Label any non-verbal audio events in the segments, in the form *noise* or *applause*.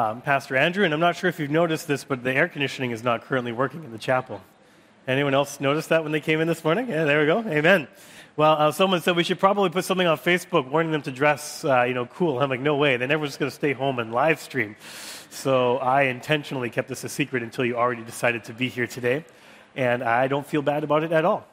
um, Pastor Andrew, and I'm not sure if you've noticed this, but the air conditioning is not currently working in the chapel. Anyone else notice that when they came in this morning? Yeah, there we go. Amen. Well, uh, someone said we should probably put something on Facebook warning them to dress, uh, you know, cool. I'm like, no way. They're never just going to stay home and live stream. So I intentionally kept this a secret until you already decided to be here today, and I don't feel bad about it at all.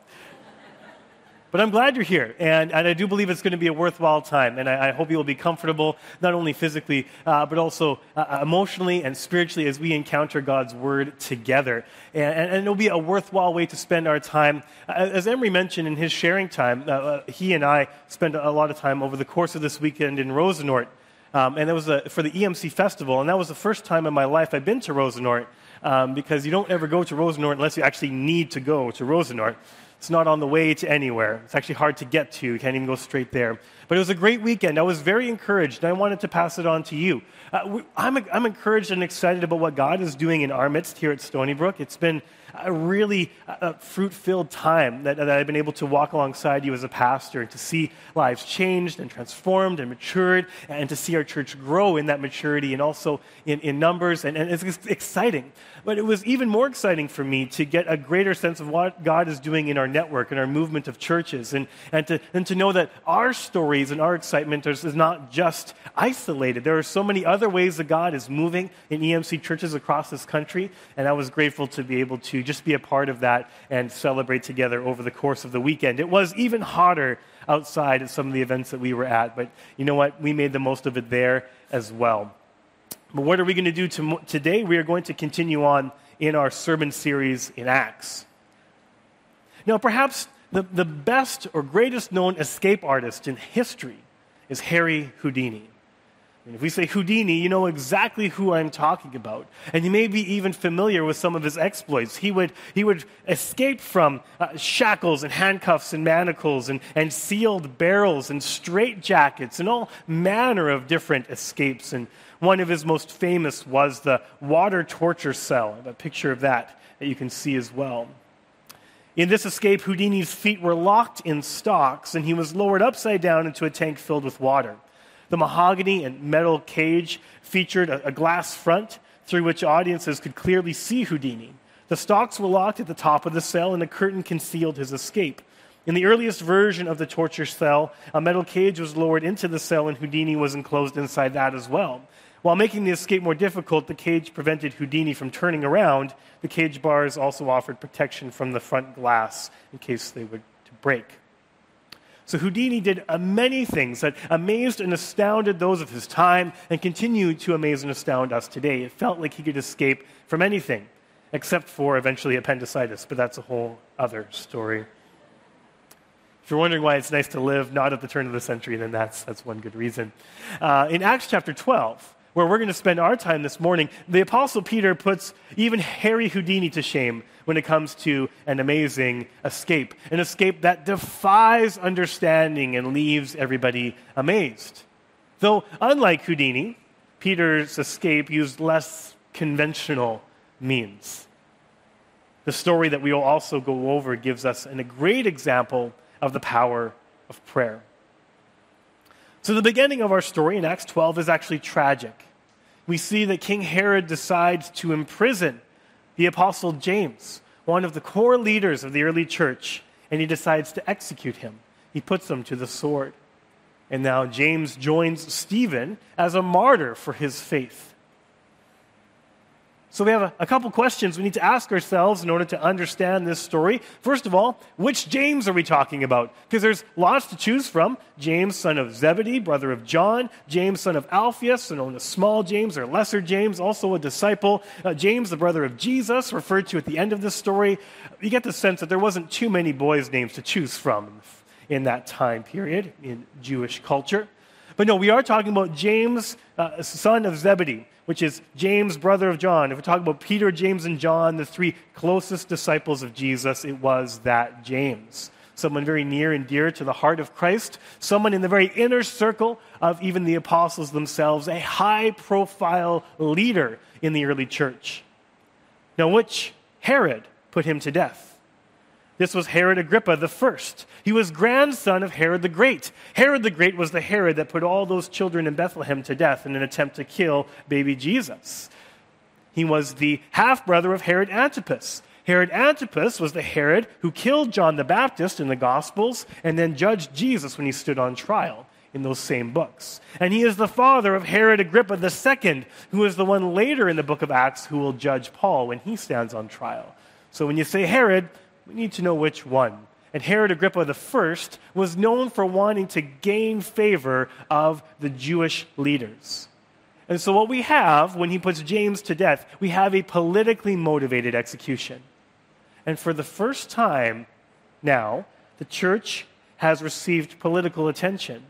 But I'm glad you're here, and, and I do believe it's going to be a worthwhile time, and I, I hope you will be comfortable, not only physically, uh, but also uh, uh, emotionally and spiritually as we encounter God's Word together. And, and, and, it'll be a worthwhile way to spend our time. Uh, as Emery mentioned in his sharing time, uh, uh, he and I spent a lot of time over the course of this weekend in Rosenort, um, and it was a, for the EMC Festival, and that was the first time in my life I've been to Rosenort, um, because you don't ever go to Rosenort unless you actually need to go to Rosenort. It's not on the way to anywhere. It's actually hard to get to. You can't even go straight there. But it was a great weekend. I was very encouraged, and I wanted to pass it on to you. Uh, I'm, I'm encouraged and excited about what God is doing in our midst here at Stony Brook. It's been a really uh, fruit filled time that, that, I've been able to walk alongside you as a pastor and to see lives changed and transformed and matured and to see our church grow in that maturity and also in, in numbers. And, and it's exciting. But it was even more exciting for me to get a greater sense of what God is doing in our network and our movement of churches and, and, to, and to know that our stories and our excitement is, is not just isolated. There are so many other ways that God is moving in EMC churches across this country. And I was grateful to be able to just be a part of that and celebrate together over the course of the weekend. It was even hotter outside at some of the events that we were at, but you know what? We made the most of it there as well. But what are we going to do to, today? We are going to continue on in our sermon series in Acts. Now, perhaps the, the best or greatest known escape artist in history is Harry Houdini. If we say Houdini, you know exactly who I'm talking about. And you may be even familiar with some of his exploits. He would, he would escape from uh, shackles and handcuffs and manacles and, and sealed barrels and straitjackets and all manner of different escapes. And one of his most famous was the water torture cell. I have a picture of that that you can see as well. In this escape, Houdini's feet were locked in stocks and he was lowered upside down into a tank filled with water. The mahogany and metal cage featured a, a glass front through which audiences could clearly see Houdini. The stocks were locked at the top of the cell, and a curtain concealed his escape. In the earliest version of the torture cell, a metal cage was lowered into the cell, and Houdini was enclosed inside that as well. While making the escape more difficult, the cage prevented Houdini from turning around. The cage bars also offered protection from the front glass in case they were to break. So Houdini did many things that amazed and astounded those of his time and continue to amaze and astound us today. It felt like he could escape from anything except for eventually appendicitis, but that's a whole other story. If you're wondering why it's nice to live not at the turn of the century, then that's, that's one good reason. Uh, in Acts chapter 12, where we're going to spend our time this morning, the Apostle Peter puts even Harry Houdini to shame when it comes to an amazing escape, an escape that defies understanding and leaves everybody amazed. Though, unlike Houdini, Peter's escape used less conventional means. The story that we will also go over gives us a great example of the power of prayer. So, the beginning of our story in Acts 12 is actually tragic we see that King Herod decides to imprison the Apostle James, one of the core leaders of the early church, and he decides to execute him. He puts him to the sword. And now James joins Stephen as a martyr for his faith. So we have a, couple questions we need to ask ourselves in order to understand this story. First of all, which James are we talking about? Because there's lots to choose from. James, son of Zebedee, brother of John. James, son of Alphaeus, known as small James or lesser James, also a disciple. Uh, James, the brother of Jesus, referred to at the end of this story. You get the sense that there wasn't too many boys' names to choose from in that time period in Jewish culture. But no, we are talking about James, uh, son of Zebedee which is James, brother of John. If we talk about Peter, James, and John, the three closest disciples of Jesus, it was that James. Someone very near and dear to the heart of Christ, someone in the very inner circle of even the apostles themselves, a high profile leader in the early church. Now, which Herod put him to death? This was Herod Agrippa the first. He was grandson of Herod the Great. Herod the Great was the Herod that put all those children in Bethlehem to death in an attempt to kill baby Jesus. He was the half brother of Herod Antipas. Herod Antipas was the Herod who killed John the Baptist in the Gospels and then judged Jesus when he stood on trial in those same books. And he is the father of Herod Agrippa II, who is the one later in the book of Acts who will judge Paul when he stands on trial. So when you say Herod, we need to know which one. And Herod Agrippa I was known for wanting to gain favor of the Jewish leaders. And so, what we have when he puts James to death, we have a politically motivated execution. And for the first time now, the church has received political attention.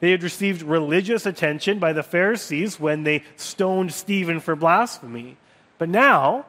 They had received religious attention by the Pharisees when they stoned Stephen for blasphemy. But now,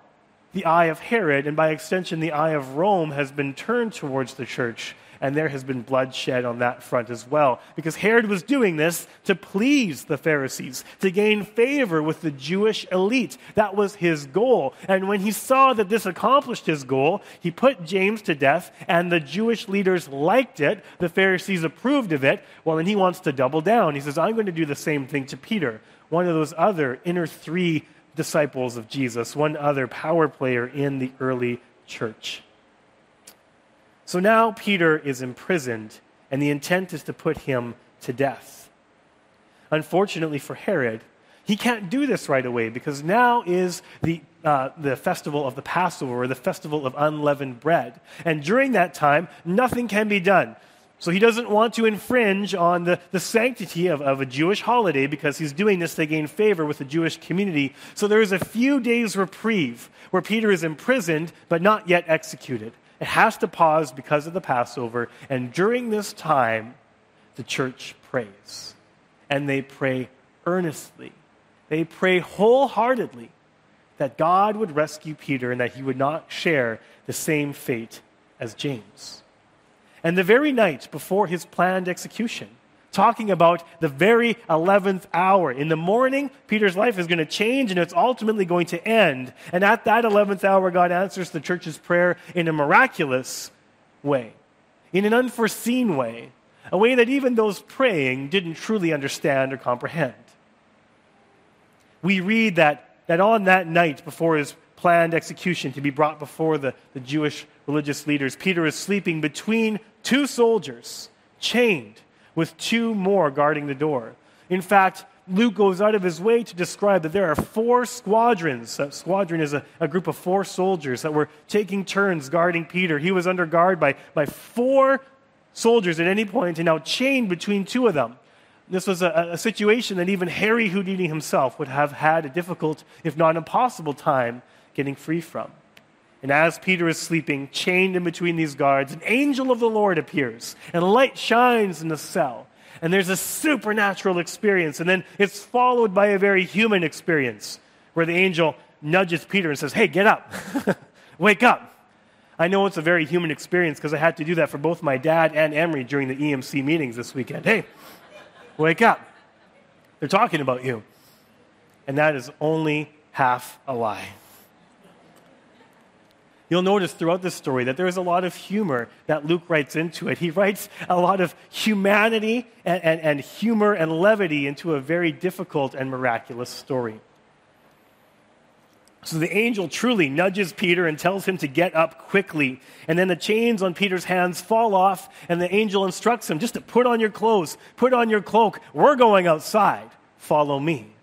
the eye of Herod, and by extension, the eye of Rome, has been turned towards the church, and there has been bloodshed on that front as well. Because Herod was doing this to please the Pharisees, to gain favor with the Jewish elite. That was his goal. And when he saw that this accomplished his goal, he put James to death, and the Jewish leaders liked it. The Pharisees approved of it. Well, then he wants to double down. He says, I'm going to do the same thing to Peter, one of those other inner three disciples of Jesus, one other power player in the early church. So now Peter is imprisoned, and the intent is to put him to death. Unfortunately for Herod, he can't do this right away because now is the, uh, the festival of the Passover, or the festival of unleavened bread. And during that time, nothing can be done. So he doesn't want to infringe on the, the sanctity of, of a Jewish holiday because he's doing this to gain favor with the Jewish community. So there is a few days reprieve where Peter is imprisoned but not yet executed. It has to pause because of the Passover. And during this time, the church prays. And they pray earnestly. They pray wholeheartedly that God would rescue Peter and that he would not share the same fate as James. And the very night before his planned execution, talking about the very 11th hour. In the morning, Peter's life is going to change and it's ultimately going to end. And at that 11th hour, God answers the church's prayer in a miraculous way, in an unforeseen way, a way that even those praying didn't truly understand or comprehend. We read that, that on that night before his planned execution to be brought before the, the Jewish religious leaders, Peter is sleeping between two soldiers chained with two more guarding the door. In fact, Luke goes out of his way to describe that there are four squadrons. A squadron is a, a, group of four soldiers that were taking turns guarding Peter. He was under guard by, by four soldiers at any point and now chained between two of them. This was a, a situation that even Harry Houdini himself would have had a difficult, if not impossible, time getting free from. And as Peter is sleeping, chained in between these guards, an angel of the Lord appears, and light shines in the cell. And there's a supernatural experience, and then it's followed by a very human experience where the angel nudges Peter and says, Hey, get up, *laughs* wake up. I know it's a very human experience because I had to do that for both my dad and Emery during the EMC meetings this weekend. Hey, wake up. They're talking about you. And that is only half a lie. You'll notice throughout this story that there is a lot of humor that Luke writes into it. He writes a lot of humanity and, and, and humor and levity into a very difficult and miraculous story. So the angel truly nudges Peter and tells him to get up quickly. And then the chains on Peter's hands fall off, and the angel instructs him just to put on your clothes, put on your cloak. We're going outside. Follow me.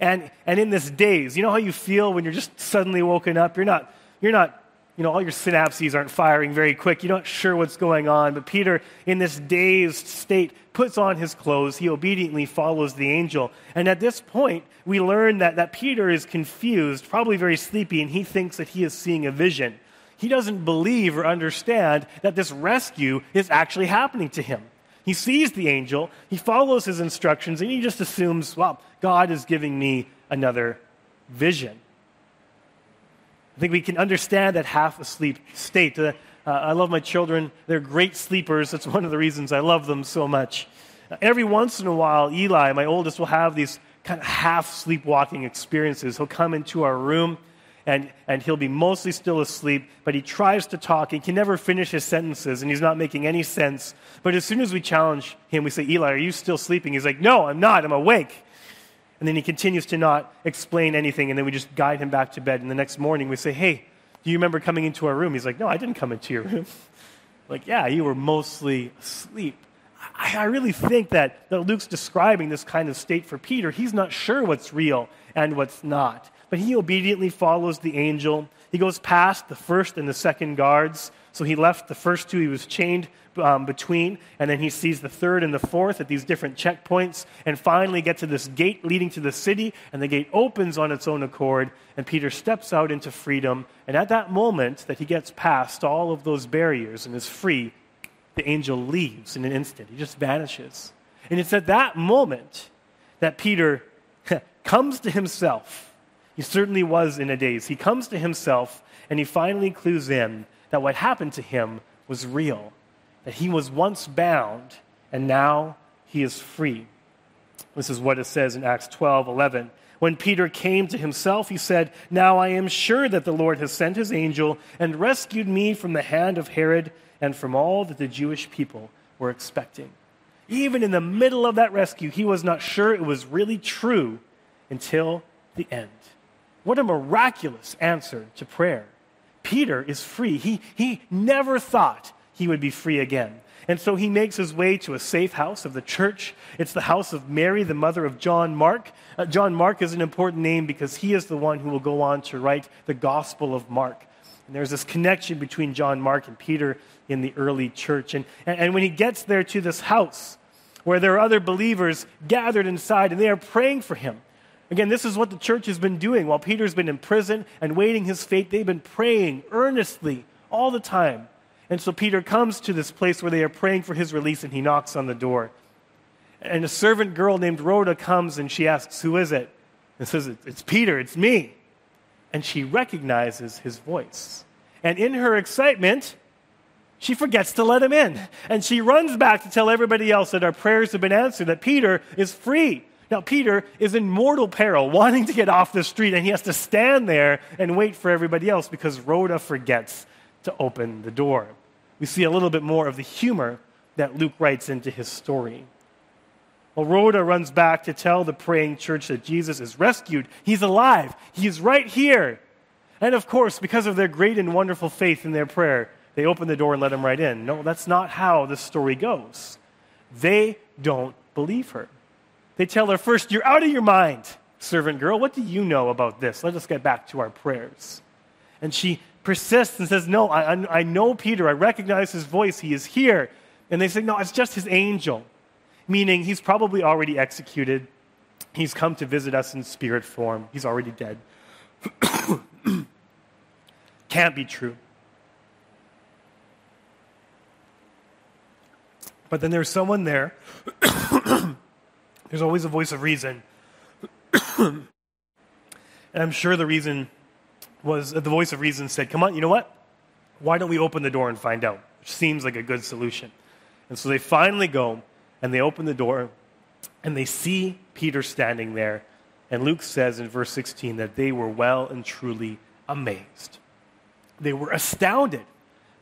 And, and in this daze, you know how you feel when you're just suddenly woken up? You're not, you're not you know, all your synapses aren't firing very quick. You're not sure what's going on. But Peter, in this dazed state, puts on his clothes. He obediently follows the angel. And at this point, we learn that, that Peter is confused, probably very sleepy, and he thinks that he is seeing a vision. He doesn't believe or understand that this rescue is actually happening to him. He sees the angel, he follows his instructions, and he just assumes, well, God is giving me another vision. I think we can understand that half asleep state. Uh, uh, I love my children. They're great sleepers. That's one of the reasons I love them so much. Uh, every once in a while, Eli, my oldest, will have these kind of half sleepwalking experiences. He'll come into our room and, and he'll be mostly still asleep, but he tries to talk. He can never finish his sentences, and he's not making any sense. But as soon as we challenge him, we say, Eli, are you still sleeping? He's like, No, I'm not. I'm awake. And then he continues to not explain anything, and then we just guide him back to bed. And the next morning, we say, Hey, do you remember coming into our room? He's like, No, I didn't come into your room. *laughs* like, yeah, you were mostly asleep. I, I really think that, that Luke's describing this kind of state for Peter. He's not sure what's real and what's not. But he obediently follows the angel. He goes past the first and the second guards. So he left the first two he was chained um, between, and then he sees the third and the fourth at these different checkpoints, and finally get to this gate leading to the city, and the gate opens on its own accord, and Peter steps out into freedom. And at that moment that he gets past all of those barriers and is free, the angel leaves in an instant. He just vanishes. And it's at that moment that Peter *laughs* comes to himself. He certainly was in a daze. He comes to himself and he finally clues in that what happened to him was real, that he was once bound and now he is free. This is what it says in Acts 12 11. When Peter came to himself, he said, Now I am sure that the Lord has sent his angel and rescued me from the hand of Herod and from all that the Jewish people were expecting. Even in the middle of that rescue, he was not sure it was really true until the end. What a miraculous answer to prayer. Peter is free. He, he never thought he would be free again. And so he makes his way to a safe house of the church. It's the house of Mary, the mother of John Mark. Uh, John Mark is an important name because he is the one who will go on to write the Gospel of Mark. And there's this connection between John Mark and Peter in the early church. And, and when he gets there to this house where there are other believers gathered inside and they are praying for him. Again, this is what the church has been doing while Peter's been in prison and waiting his fate. They've been praying earnestly all the time. And so Peter comes to this place where they are praying for his release and he knocks on the door. And a servant girl named Rhoda comes and she asks, Who is it? And says, It's Peter, it's me. And she recognizes his voice. And in her excitement, she forgets to let him in. And she runs back to tell everybody else that our prayers have been answered, that Peter is free. Now, Peter is in mortal peril, wanting to get off the street, and he has to stand there and wait for everybody else because Rhoda forgets to open the door. We see a little bit more of the humor that Luke writes into his story. Well, Rhoda runs back to tell the praying church that Jesus is rescued. He's alive. He's right here. And of course, because of their great and wonderful faith in their prayer, they open the door and let him right in. No, that's not how the story goes. They don't believe her. They tell her first, You're out of your mind, servant girl. What do you know about this? Let us get back to our prayers. And she persists and says, No, I, I know Peter. I recognize his voice. He is here. And they say, No, it's just his angel, meaning he's probably already executed. He's come to visit us in spirit form. He's already dead. *coughs* Can't be true. But then there's someone there. *coughs* there's always a voice of reason. *coughs* and I'm sure the reason was the voice of reason said, Come on, you know what? Why don't we open the door and find out? Which seems like a good solution. And so they finally go and they open the door and they see Peter standing there. And Luke says in verse 16 that they were well and truly amazed. They were astounded.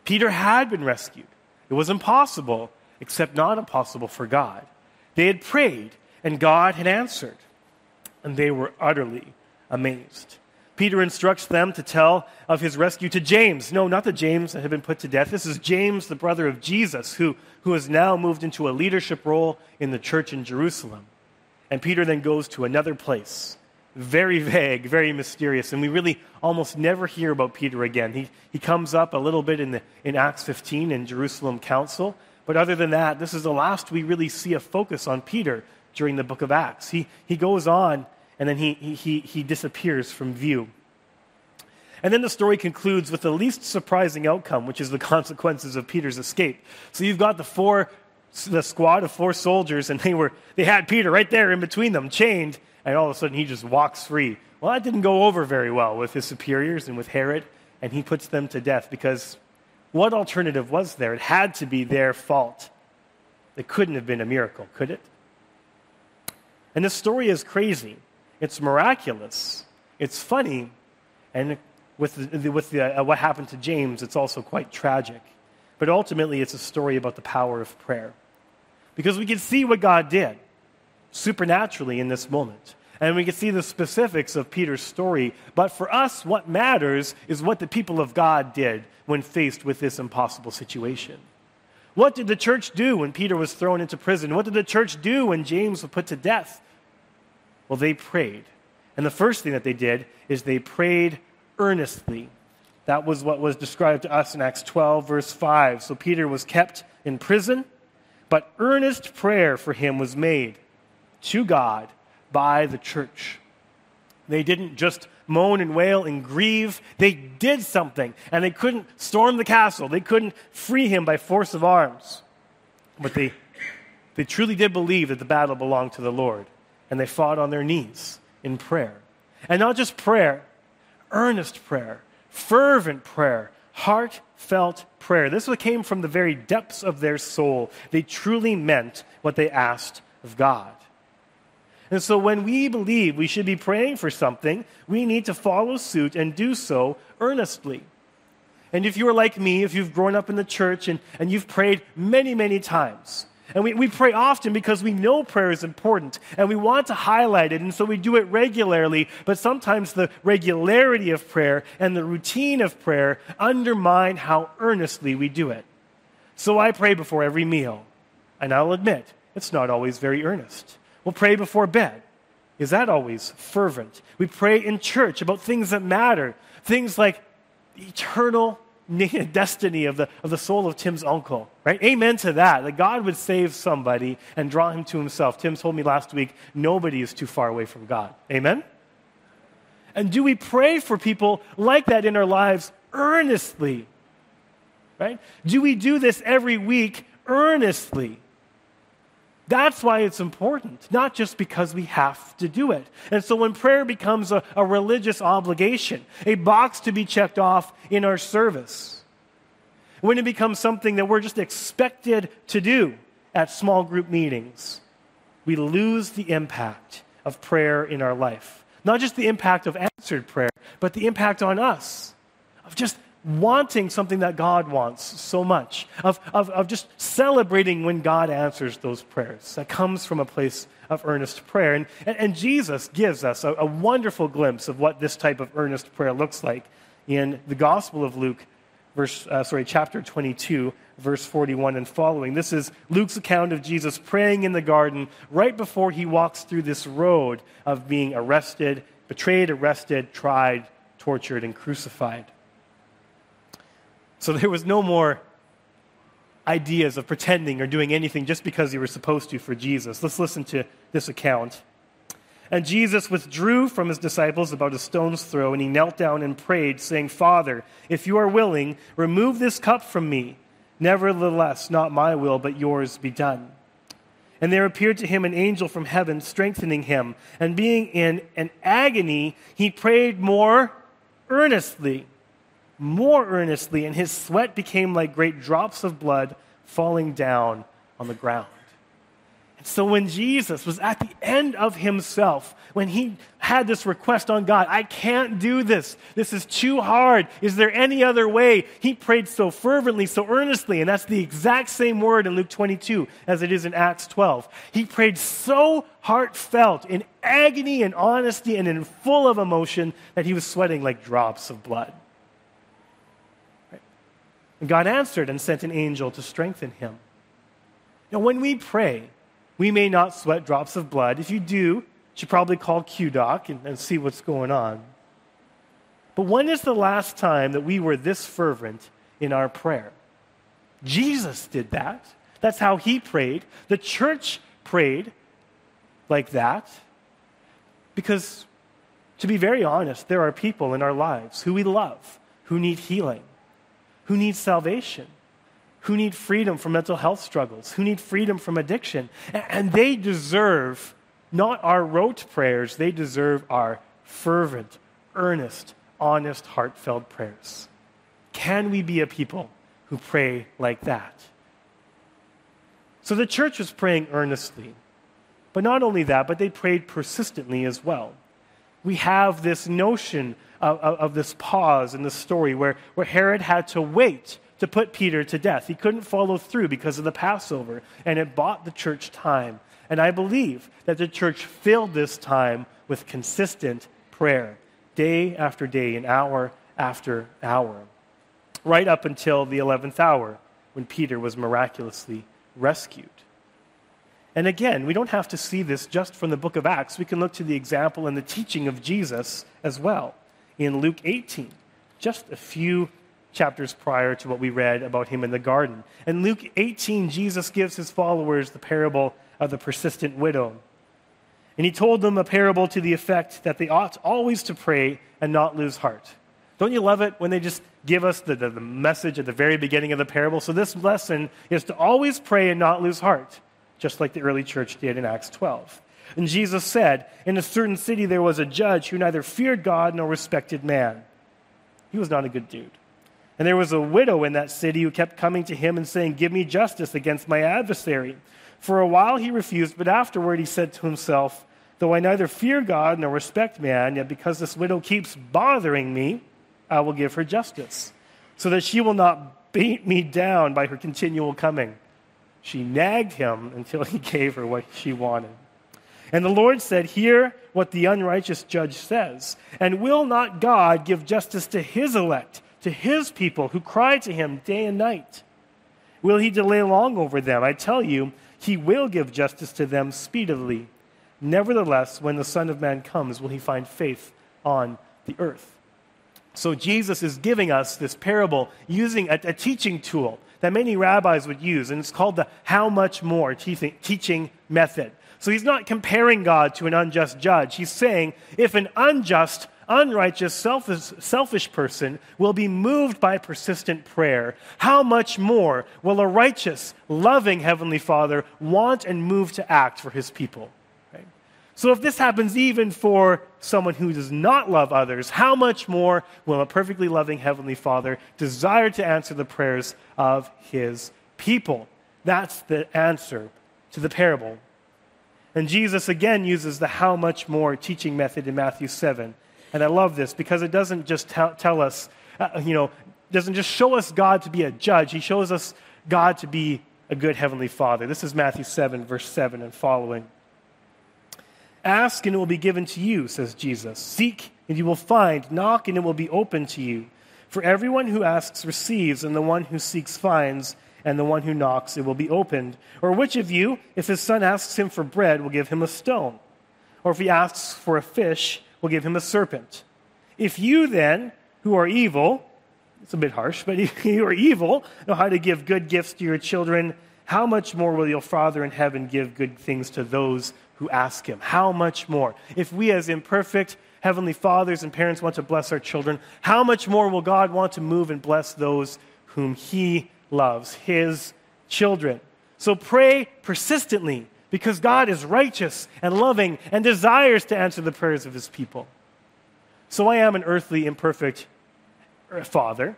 Peter had been rescued. It was impossible except not impossible for God. They had prayed, and God had answered, and they were utterly amazed. Peter instructs them to tell of his rescue to James. No, not the James that had been put to death. This is James, the brother of Jesus, who, who has now moved into a leadership role in the church in Jerusalem. And Peter then goes to another place, very vague, very mysterious, and we really almost never hear about Peter again. He, he comes up a little bit in, the, in Acts 15 in Jerusalem Council, but other than that, this is the last we really see a focus on Peter during the book of Acts. He, he goes on and then he, he, he disappears from view. And then the story concludes with the least surprising outcome, which is the *laughs* consequences of Peter's escape. So you've got the four, the squad of four soldiers, and they were they had Peter right there in between them, chained, and all of a sudden he just walks free. Well, that didn't go over very well with his superiors and with Herod, and he puts them to death because what alternative was there? It had to be their fault. It couldn't have been a miracle, could it? And this story is crazy. It's miraculous. It's funny. And with, the, with the, uh, what happened to James, it's also quite tragic. But ultimately, it's a story about the power of prayer. Because we can see what God did supernaturally in this moment. And we can see the specifics of Peter's story. But for us, what matters is what the people of God did when faced with this impossible situation. What did the church do when Peter was thrown into prison? What did the church do when James was put to death? Well, they prayed. And the first thing that they did is they prayed earnestly. That was what was described to us in Acts 12, verse 5. So Peter was kept in prison, but earnest prayer for him was made to God by the church. They didn't just moan and wail and grieve. They did something, and they couldn't storm the castle. They couldn't free him by force of arms. But they, they truly did believe that the battle belonged to the Lord, and they fought on their knees in prayer. And not just prayer, earnest prayer, fervent prayer, heartfelt prayer. This came from the very depths of their soul. They truly meant what they asked of God. And so when we believe we should be praying for something, we need to follow suit and do so earnestly. And if you are like me, if you've grown up in the church and, and you've prayed many, many times, and we, we pray often because we know prayer is important and we want to highlight it, and so we do it regularly, but sometimes the regularity of prayer and the routine of prayer undermine how earnestly we do it. So I pray before every meal, and I'll admit, it's not always very earnest. We'll pray before bed. Is that always fervent? We pray in church about things that matter, things like eternal *laughs* destiny of the, of the soul of Tim's uncle, right? Amen to that, that God would save somebody and draw him to himself. Tim told me last week, nobody is too far away from God. Amen? And do we pray for people like that in our lives earnestly? Right? Do we do this every week earnestly? That's why it's important, not just because we have to do it. And so when prayer becomes a, a, religious obligation, a box to be checked off in our service, when it becomes something that we're just expected to do at small group meetings, we lose the impact of prayer in our life. Not just the impact of answered prayer, but the impact on us of just wanting something that God wants so much, of, of, of just celebrating when God answers those prayers. That comes from a place of earnest prayer. And, and, and Jesus gives us a, a, wonderful glimpse of what this type of earnest prayer looks like in the Gospel of Luke, verse, uh, sorry, chapter 22, verse 41 and following. This is Luke's account of Jesus praying in the garden right before he walks through this road of being arrested, betrayed, arrested, tried, tortured, and crucified. So there was no more ideas of pretending or doing anything just because you were supposed to for Jesus. Let's listen to this account. And Jesus withdrew from his disciples about a stone's throw, and he knelt down and prayed, saying, Father, if you are willing, remove this cup from me. Nevertheless, not my will, but yours be done. And there appeared to him an angel from heaven, strengthening him. And being in an agony, he prayed more earnestly more earnestly, and his sweat became like great drops of blood falling down on the ground. And so when Jesus was at the end of himself, when he had this request on God, I can't do this. This is too hard. Is there any other way? He prayed so fervently, so earnestly, and that's the exact same word in Luke 22 as it is in Acts 12. He prayed so heartfelt, in agony and honesty and in full of emotion that he was sweating like drops of blood. And God answered and sent an angel to strengthen him. Now, when we pray, we may not sweat drops of blood. If you do, you should probably call QDoc and, and see what's going on. But when is the last time that we were this fervent in our prayer? Jesus did that. That's how he prayed. The church prayed like that. Because, to be very honest, there are people in our lives who we love who need healing who need salvation, who need freedom from mental health struggles, who need freedom from addiction. And they deserve not our rote prayers, they deserve our fervent, earnest, honest, heartfelt prayers. Can we be a people who pray like that? So the church was praying earnestly. But not only that, but they prayed persistently as well. We have this notion of, of, of this pause in the story where, where Herod had to wait to put Peter to death. He couldn't follow through because of the Passover, and it bought the church time. And I believe that the church filled this time with consistent prayer, day after day and hour after hour, right up until the 11th hour when Peter was miraculously rescued. And again, we don't have to see this just from the book of Acts. We can look to the example and the teaching of Jesus as well in Luke 18, just a few chapters prior to what we read about him in the garden. In Luke 18, Jesus gives his followers the parable of the persistent widow. And he told them a parable to the effect that they ought always to pray and not lose heart. Don't you love it when they just give us the, the, the message at the very beginning of the parable? So, this lesson is to always pray and not lose heart just like the early church did in Acts 12. And Jesus said, In a certain city there was a judge who neither feared God nor respected man. He was not a good dude. And there was a widow in that city who kept coming to him and saying, Give me justice against my adversary. For a while he refused, but afterward he said to himself, Though I neither fear God nor respect man, yet because this widow keeps bothering me, I will give her justice, so that she will not beat me down by her continual coming. She nagged him until he *laughs* gave her what she wanted. And the Lord said, Hear what the unrighteous judge says. And will not God give justice to his elect, to his people who cry to him day and night? Will he delay long over them? I tell you, he will give justice to them speedily. Nevertheless, when the Son of Man comes, will he find faith on the earth? So Jesus is giving us this parable using a, a teaching tool that many rabbis would use, and it's called the how much more teaching method. So he's not comparing God to an unjust judge. He's saying if an unjust, unrighteous, selfish, selfish person will be moved by persistent prayer, how much more will a righteous, loving Heavenly Father want and move to act for his people? So, if this happens even for someone who does not love others, how much more will a perfectly loving Heavenly Father desire to answer the prayers of his people? That's the answer to the parable. And Jesus again uses the how much more teaching method in Matthew 7. And I love this because it doesn't just tell, tell us, uh, you know, doesn't just show us God to be a judge, he shows us God to be a good Heavenly Father. This is Matthew 7, verse 7 and following. Ask and it will be given to you, says Jesus. Seek and you will find. Knock and it will be open to you. For everyone who asks receives, and the one who seeks finds, and the one who knocks it will be opened. Or which of you, if his son asks him for bread, will give him a stone? Or if he asks for a fish, will give him a serpent? If you then, who are evil, it's a bit harsh, but *laughs* if you are evil, know how to give good gifts to your children, how much more will your Father in heaven give good things to those who ask him. How much more? If we, as imperfect heavenly fathers and parents, want to bless our children, how much more will God want to move and bless those whom he loves, his children? So pray persistently because God is righteous and loving and desires to answer the prayers of his people. So I am an earthly, imperfect father.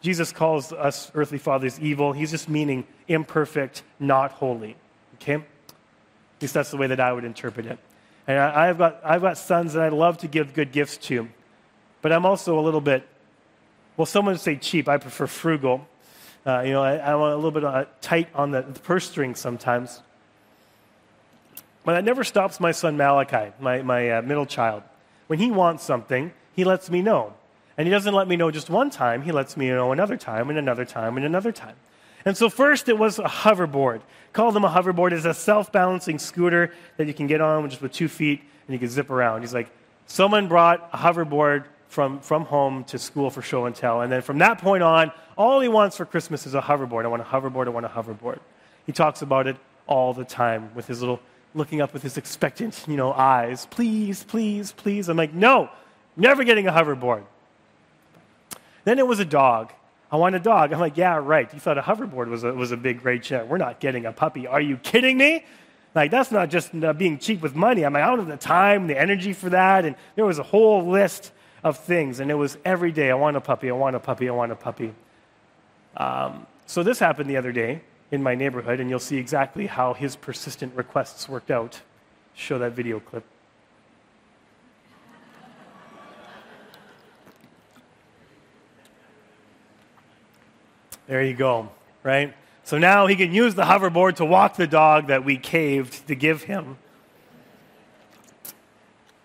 Jesus calls us earthly fathers evil. He's just meaning imperfect, not holy. Okay? Least that's the way that I would interpret it. And I, have got, I've got sons that I love to give good gifts to, but I'm also a little bit, well, someone would say cheap. I prefer frugal. Uh, you know, I, I'm a little bit uh, tight on the, the purse string sometimes. But that never stops my son Malachi, my, my uh, middle child. When he wants something, he lets me know. And he doesn't let me know just one time, he lets me know another time, and another time, and another time. And so, first, it was a hoverboard. Call them a hoverboard. It's a self balancing scooter that you can get on just with two feet and you can zip around. He's like, someone brought a hoverboard from, from home to school for show and tell. And then from that point on, all he wants for Christmas is a hoverboard. I want a hoverboard. I want a hoverboard. He talks about it all the time with his little looking up with his expectant, you know, eyes. Please, please, please. I'm like, no, never getting a hoverboard. Then it was a dog. I want a dog. I'm like, yeah, right. You thought a hoverboard was a, was a big, great shit. We're not getting a puppy. Are you kidding me? Like, that's not just uh, being cheap with money. I'm like, I don't have the time, the energy for that. And there was a whole list of things. And it was every day, I want a puppy, I want a puppy, I want a puppy. Um, so this happened the other day in my neighborhood, and you'll see exactly how his persistent requests worked out. Show that video clip. There you go, right? So now he can use the hoverboard to walk the dog that we caved to give him.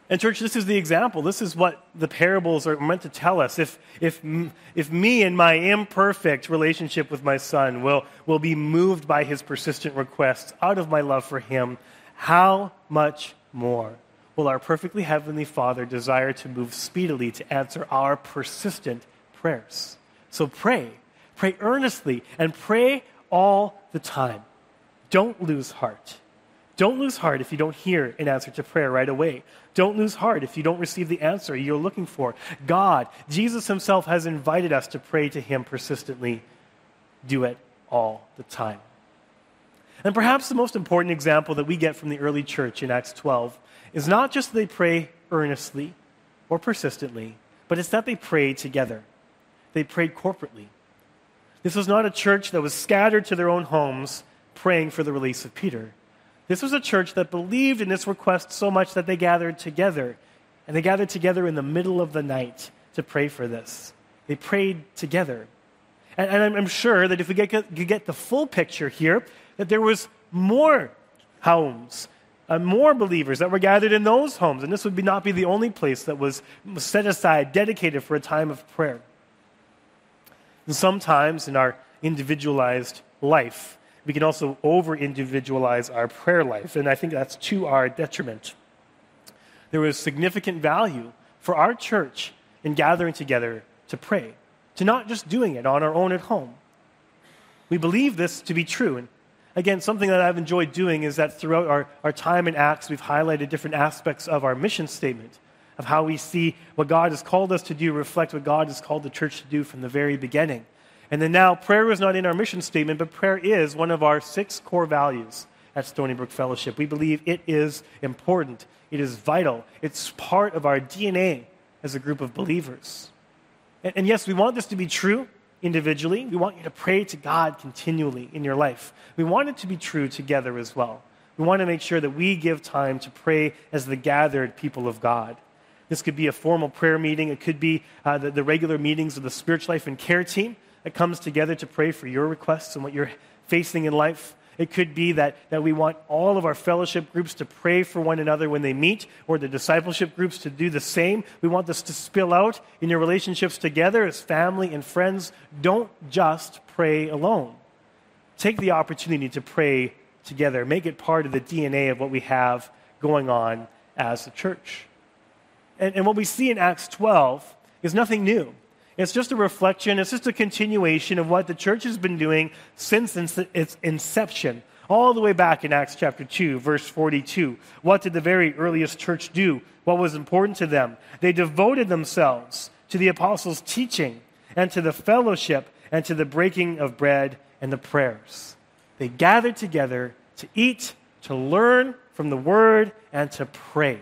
And, church, this is the example. This is what the parables are meant to tell us. If, if, if me and my imperfect relationship with my son will, will be moved by his persistent requests out of my love for him, how much more will our perfectly heavenly Father desire to move speedily to answer our persistent prayers? So pray. Pray earnestly and pray all the time. Don't lose heart. Don't lose heart if you don't hear an answer to prayer right away. Don't lose heart if you don't receive the answer you're looking for. God, Jesus Himself has invited us to pray to Him persistently. Do it all the time. And perhaps the most important example that we get from the early church in Acts 12 is not just that they pray earnestly or persistently, but it's that they prayed together. They prayed corporately. This was not a church that was scattered to their own homes praying for the release of Peter. This was a church that believed in this request so much that they gathered together. And they gathered together in the middle of the night to pray for this. They prayed together. And, and I'm, sure that if we get, get the full picture here, that there was more homes, uh, more believers that were gathered in those homes. And this would be, not be the only place that was set aside, dedicated for a time of prayer. And sometimes in our individualized life, we can also over individualize our prayer life, and I think that's to our detriment. There was significant value for our church in gathering together to pray, to not just doing it on our own at home. We believe this to be true. And again, something that I've enjoyed doing is that throughout our, our time in Acts, we've highlighted different aspects of our mission statement, of how we see what God has called us to do, reflect what God has called the church to do from the very beginning. And then now, prayer is not in our mission statement, but prayer is one of our six core values at Stony Brook Fellowship. We believe it is important, it is vital, it's part of our DNA as a group of believers. And, and yes, we want this to be true individually. We want you to pray to God continually in your life. We want it to be true together as well. We want to make sure that we give time to pray as the gathered people of God. This could be a formal prayer meeting. It could be uh, the, the regular meetings of the spiritual life and care team that comes together to pray for your requests and what you're facing in life. It could be that, that we want all of our fellowship groups to pray for one another when they meet, or the discipleship groups to do the same. We want this to spill out in your relationships together as family and friends. Don't just pray alone. Take the opportunity to pray together. Make it part of the DNA of what we have going on as a church. And, and what we see in Acts 12 is nothing new. It's just a reflection, it's just a continuation of what the church has been doing since its inception, all the way back in Acts chapter 2, verse 42. What did the very earliest church do? What was important to them? They devoted themselves to the apostles' teaching and to the fellowship and to the breaking of bread and the prayers. They gathered together to eat, to learn from the word, and to pray.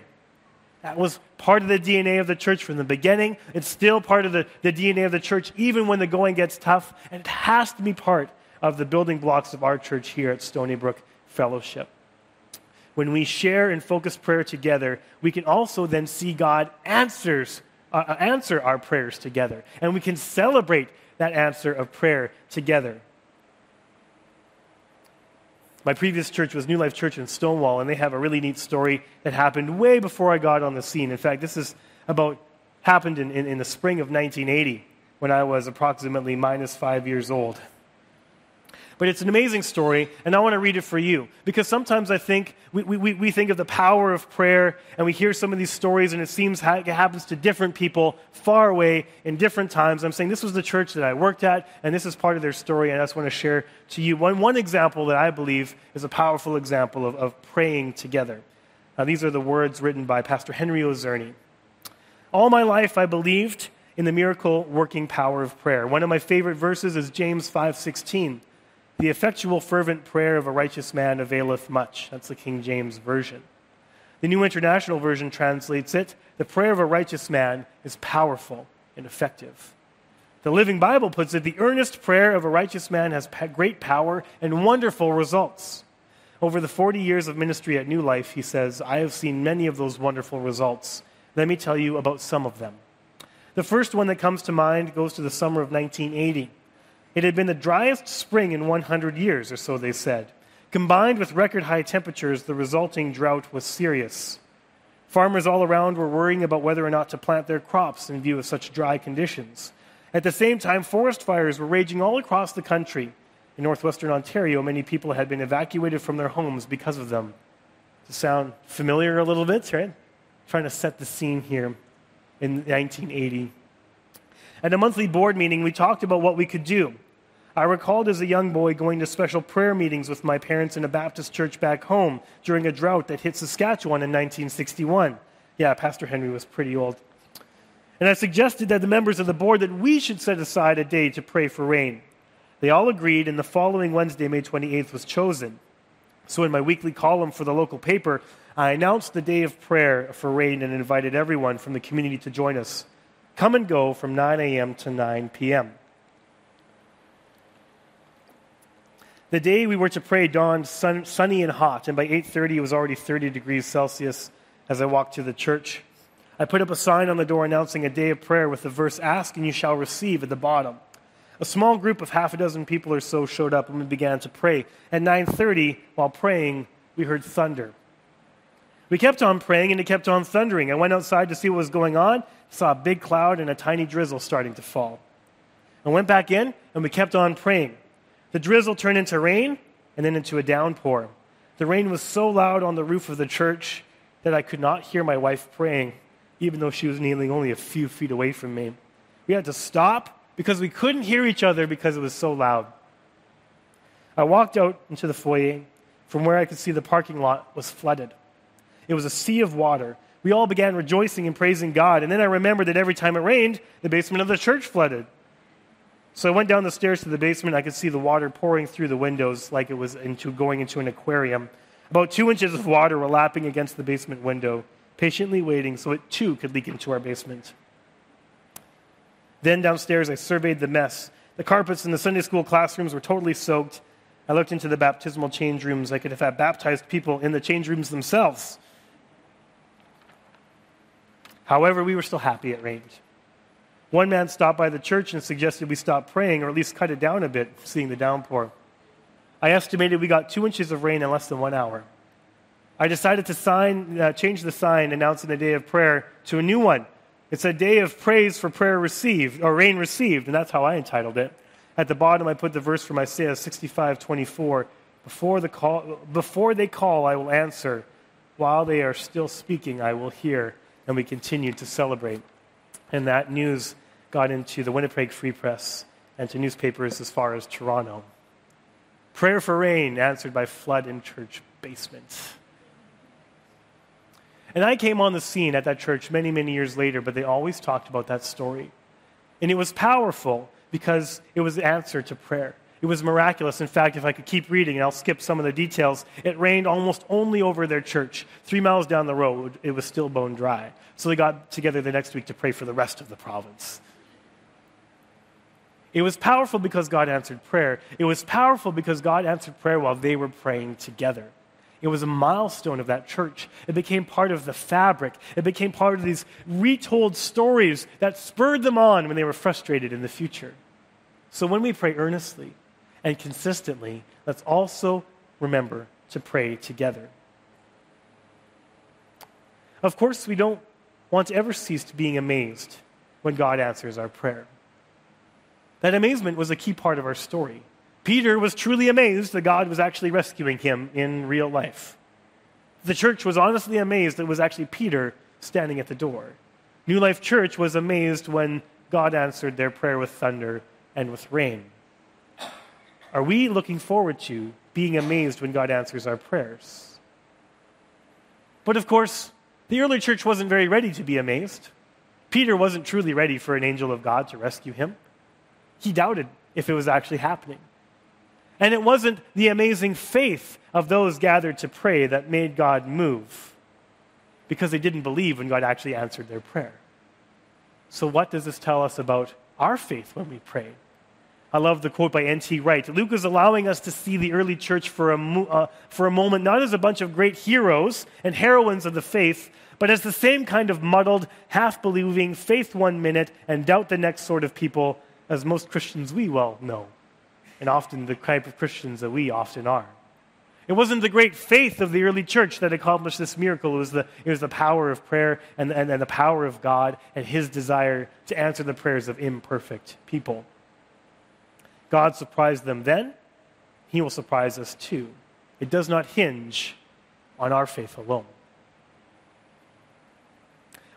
That was part of the DNA of the church from the beginning. It's still part of the, the DNA of the church, even when the going gets tough. And it has to be part of the building blocks of our church here at Stony Brook Fellowship. When we share and focus prayer together, we can also then see God answers, uh, uh answer our prayers together. And we can celebrate that answer of prayer together. My previous church was New Life Church in Stonewall, and they have a really neat story that happened way before I got on the scene. In fact, this is about happened in, in, in the spring of 1980 when I was approximately minus five years old. But it's an amazing story, and I want to read it for you. Because sometimes I think we, we, we think of the power of prayer, and we hear some of these stories, and it seems it happens to different people far away in different times. I'm saying this was the church that I worked at, and this is part of their story, and I just want to share to you one, one example that I believe is a powerful example of, of praying together. Now, these are the words written by Pastor Henry Ozerny. All my life I believed in the miracle working power of prayer. One of my favorite verses is James 5:16. The effectual, fervent prayer of a righteous man availeth much. That's the King James Version. The New International Version translates it The prayer of a righteous man is powerful and effective. The Living Bible puts it The earnest prayer of a righteous man has great power and wonderful results. Over the 40 years of ministry at New Life, he says, I have seen many of those wonderful results. Let me tell you about some of them. The first one that comes to mind goes to the summer of 1980. It had been the driest spring in 100 years, or so they said. Combined with record high temperatures, the resulting drought was serious. Farmers all around were worrying about whether or not to plant their crops in view of such dry conditions. At the same time, forest fires were raging all across the country. In northwestern Ontario, many people had been evacuated from their homes because of them. To sound familiar a little bit, right? Trying to set the scene here in 1980. At a monthly board meeting, we talked about what we could do. I recalled as a young boy going to special prayer meetings with my parents in a Baptist church back home during a drought that hit Saskatchewan in 1961. Yeah, Pastor Henry was pretty old. And I suggested that the members of the board that we should set aside a day to pray for rain. They all agreed, and the following Wednesday, May 28th, was chosen. So, in my weekly column for the local paper, I announced the day of prayer for rain and invited everyone from the community to join us. Come and go from 9 a.m. to 9 p.m. The day we were to pray dawned sun, sunny and hot, and by 8:30 it was already 30 degrees Celsius as I walked to the church. I put up a sign on the door announcing a day of prayer with the verse ask and you shall receive at the bottom. A small group of half a dozen people or so showed up and we began to pray. At 9:30 while praying, we heard thunder. We kept on praying and it kept on thundering. I went outside to see what was going on, saw a big cloud and a tiny drizzle starting to fall. I went back in and we kept on praying. The drizzle turned into rain and then into a downpour. The rain was so loud on the roof of the church that I could not hear my wife praying, even though she was kneeling only a few feet away from me. We had to stop because we couldn't hear each other because it was so loud. I walked out into the foyer. From where I could see the parking lot was flooded. It was a sea of water. We all began rejoicing and praising God. And then I remembered that every time it rained, the basement of the church flooded. So I went down the stairs to the basement. I could see the water pouring through the windows like it was into going into an aquarium. About two inches of water were lapping against the basement window, patiently waiting so it too could leak into our basement. Then downstairs, I surveyed the mess. The carpets in the Sunday school classrooms were totally soaked. I looked into the baptismal change rooms. I could have had baptized people in the change rooms themselves. However, we were still happy it rained. One man stopped by the church and suggested we stop praying or at least cut it down a bit, seeing the downpour. I estimated we got two inches of rain in less than one hour. I decided to sign, uh, change the sign announcing the day of prayer to a new one. It's a day of praise for prayer received, or rain received, and that's how I entitled it. At the bottom, I put the verse from Isaiah 65 24. Before, the call, before they call, I will answer. While they are still speaking, I will hear. And we continued to celebrate. And that news got into the Winnipeg Free Press and to newspapers as far as Toronto. Prayer for rain answered by flood in church basement. And I came on the scene at that church many, many years later, but they always talked about that story. And it was powerful because it was the answer to prayer. It was miraculous. In fact, if I could keep reading, and I'll skip some of the details, it rained almost only over their church. Three miles down the road, it was still bone dry. So they got together the next week to pray for the rest of the province. It was powerful because God answered prayer. It was powerful because God answered prayer while they were praying together. It was a milestone of that church. It became part of the fabric. It became part of these retold stories that spurred them on when they were frustrated in the future. So when we pray earnestly and consistently, let's also remember to pray together. Of course, we don't want to ever cease being amazed when God answers our prayer. That amazement was a key part of our story. Peter was truly amazed that God was actually rescuing him in real life. The church was honestly amazed that it was actually Peter standing at the door. New Life Church was amazed when God answered their prayer with thunder and with rain. Are we looking forward to being amazed when God answers our prayers? But of course, the early church wasn't very ready to be amazed. Peter wasn't truly ready for an angel of God to rescue him he doubted if it was actually happening. And it wasn't the amazing faith of those gathered to pray that made God move, because they didn't believe when God actually answered their prayer. So, what does this tell us about our faith when we pray? I love the quote by N.T. Wright. Luke is allowing us to see the early church for a, uh, for a moment, not as a bunch of great heroes and heroines of the faith, but as the same kind of muddled, half believing, faith one minute and doubt the next sort of people as most Christians we well know and often the type of Christians that we often are. It wasn't the great faith of the early church that accomplished this miracle. It was the, it was the power of prayer and, and, and the power of God and his desire to answer the prayers of imperfect people. God surprised them then, he will surprise us too. It does not hinge on our faith alone.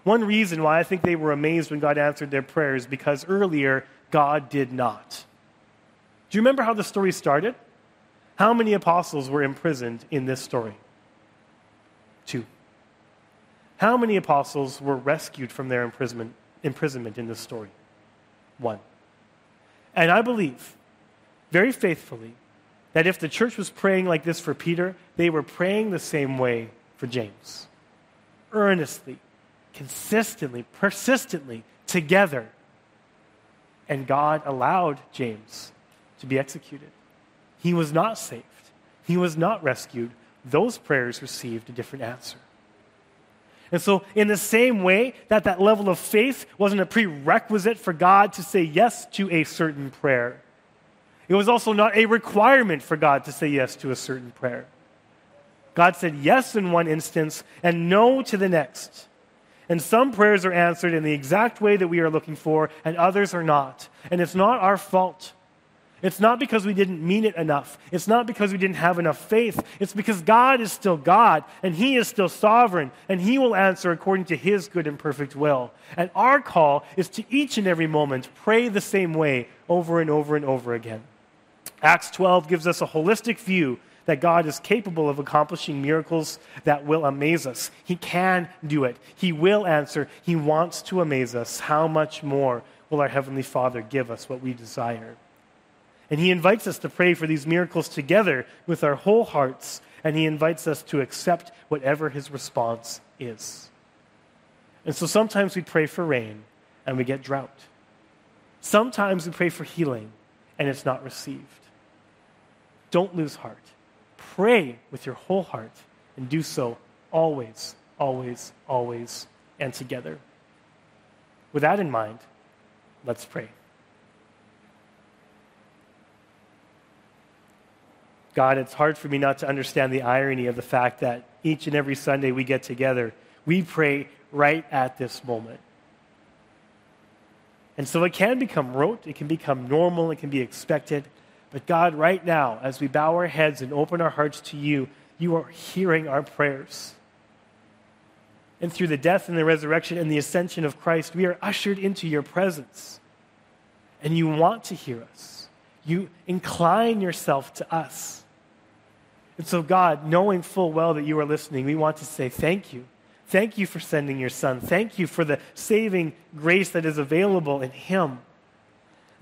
One reason why I think they were amazed when God answered their prayers because earlier God did not. Do you remember how the story started? How many apostles were imprisoned in this story? Two. How many apostles were rescued from their imprisonment, imprisonment in this story? One. And I believe, very faithfully, that if the church was praying like this for Peter, they were praying the same way for James. Earnestly, consistently, persistently, together. And God allowed James to be executed. He was not saved, he was not rescued. Those prayers received a different answer. And so, in the same way that that level of faith wasn't a prerequisite for God to say yes to a certain prayer, it was also not a requirement for God to say yes to a certain prayer. God said yes in one instance and no to the next. And some prayers are answered in the exact way that we are looking for, and others are not. And it's not our fault. It's not because we didn't mean it enough. It's not because we didn't have enough faith. It's because God is still God and He is still sovereign and He will answer according to His good and perfect will. And our call is to each and every moment pray the same way over and over and over again. Acts 12 gives us a holistic view that God is capable of accomplishing miracles that will amaze us. He can do it, He will answer. He wants to amaze us. How much more will our Heavenly Father give us what we desire? And he invites us to pray for these miracles together with our whole hearts, and he invites us to accept whatever his response is. And so sometimes we pray for rain and we get drought. Sometimes we pray for healing and it's not received. Don't lose heart. Pray with your whole heart and do so always, always, always, and together. With that in mind, let's pray. God, it's hard for me not to understand the irony of the fact that each and every Sunday we get together, we pray right at this moment. And so it can become rote, it can become normal, it can be expected. But God, right now, as we bow our heads and open our hearts to you, you are hearing our prayers. And through the death and the resurrection and the ascension of Christ, we are ushered into your presence. And you want to hear us. You incline yourself to us. And so, God, knowing full well that you are listening, we want to say thank you. Thank you for sending your son. Thank you for the saving grace that is available in him.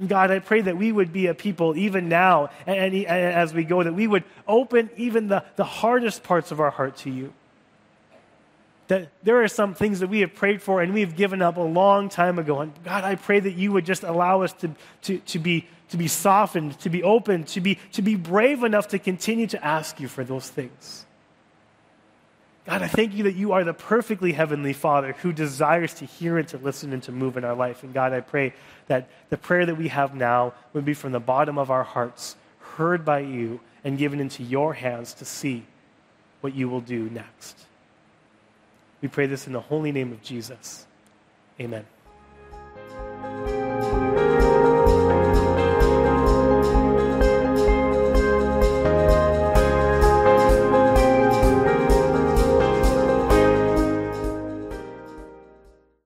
God, I pray that we would be a people, even now and, and, as we go, that we would open even the, the hardest parts of our heart to you. That there are some things that we have prayed for and we've given up a long time ago. And God, I pray that you would just allow us to, to, to be to be softened, to be open, to be, to be brave enough to continue to ask you for those things. God, I thank you that you are the perfectly heavenly Father who desires to hear and to listen and to move in our life. And God, I pray that the prayer that we have now would be from the bottom of our hearts, heard by you, and given into your hands to see what you will do next. We pray this in the holy name of Jesus. Amen.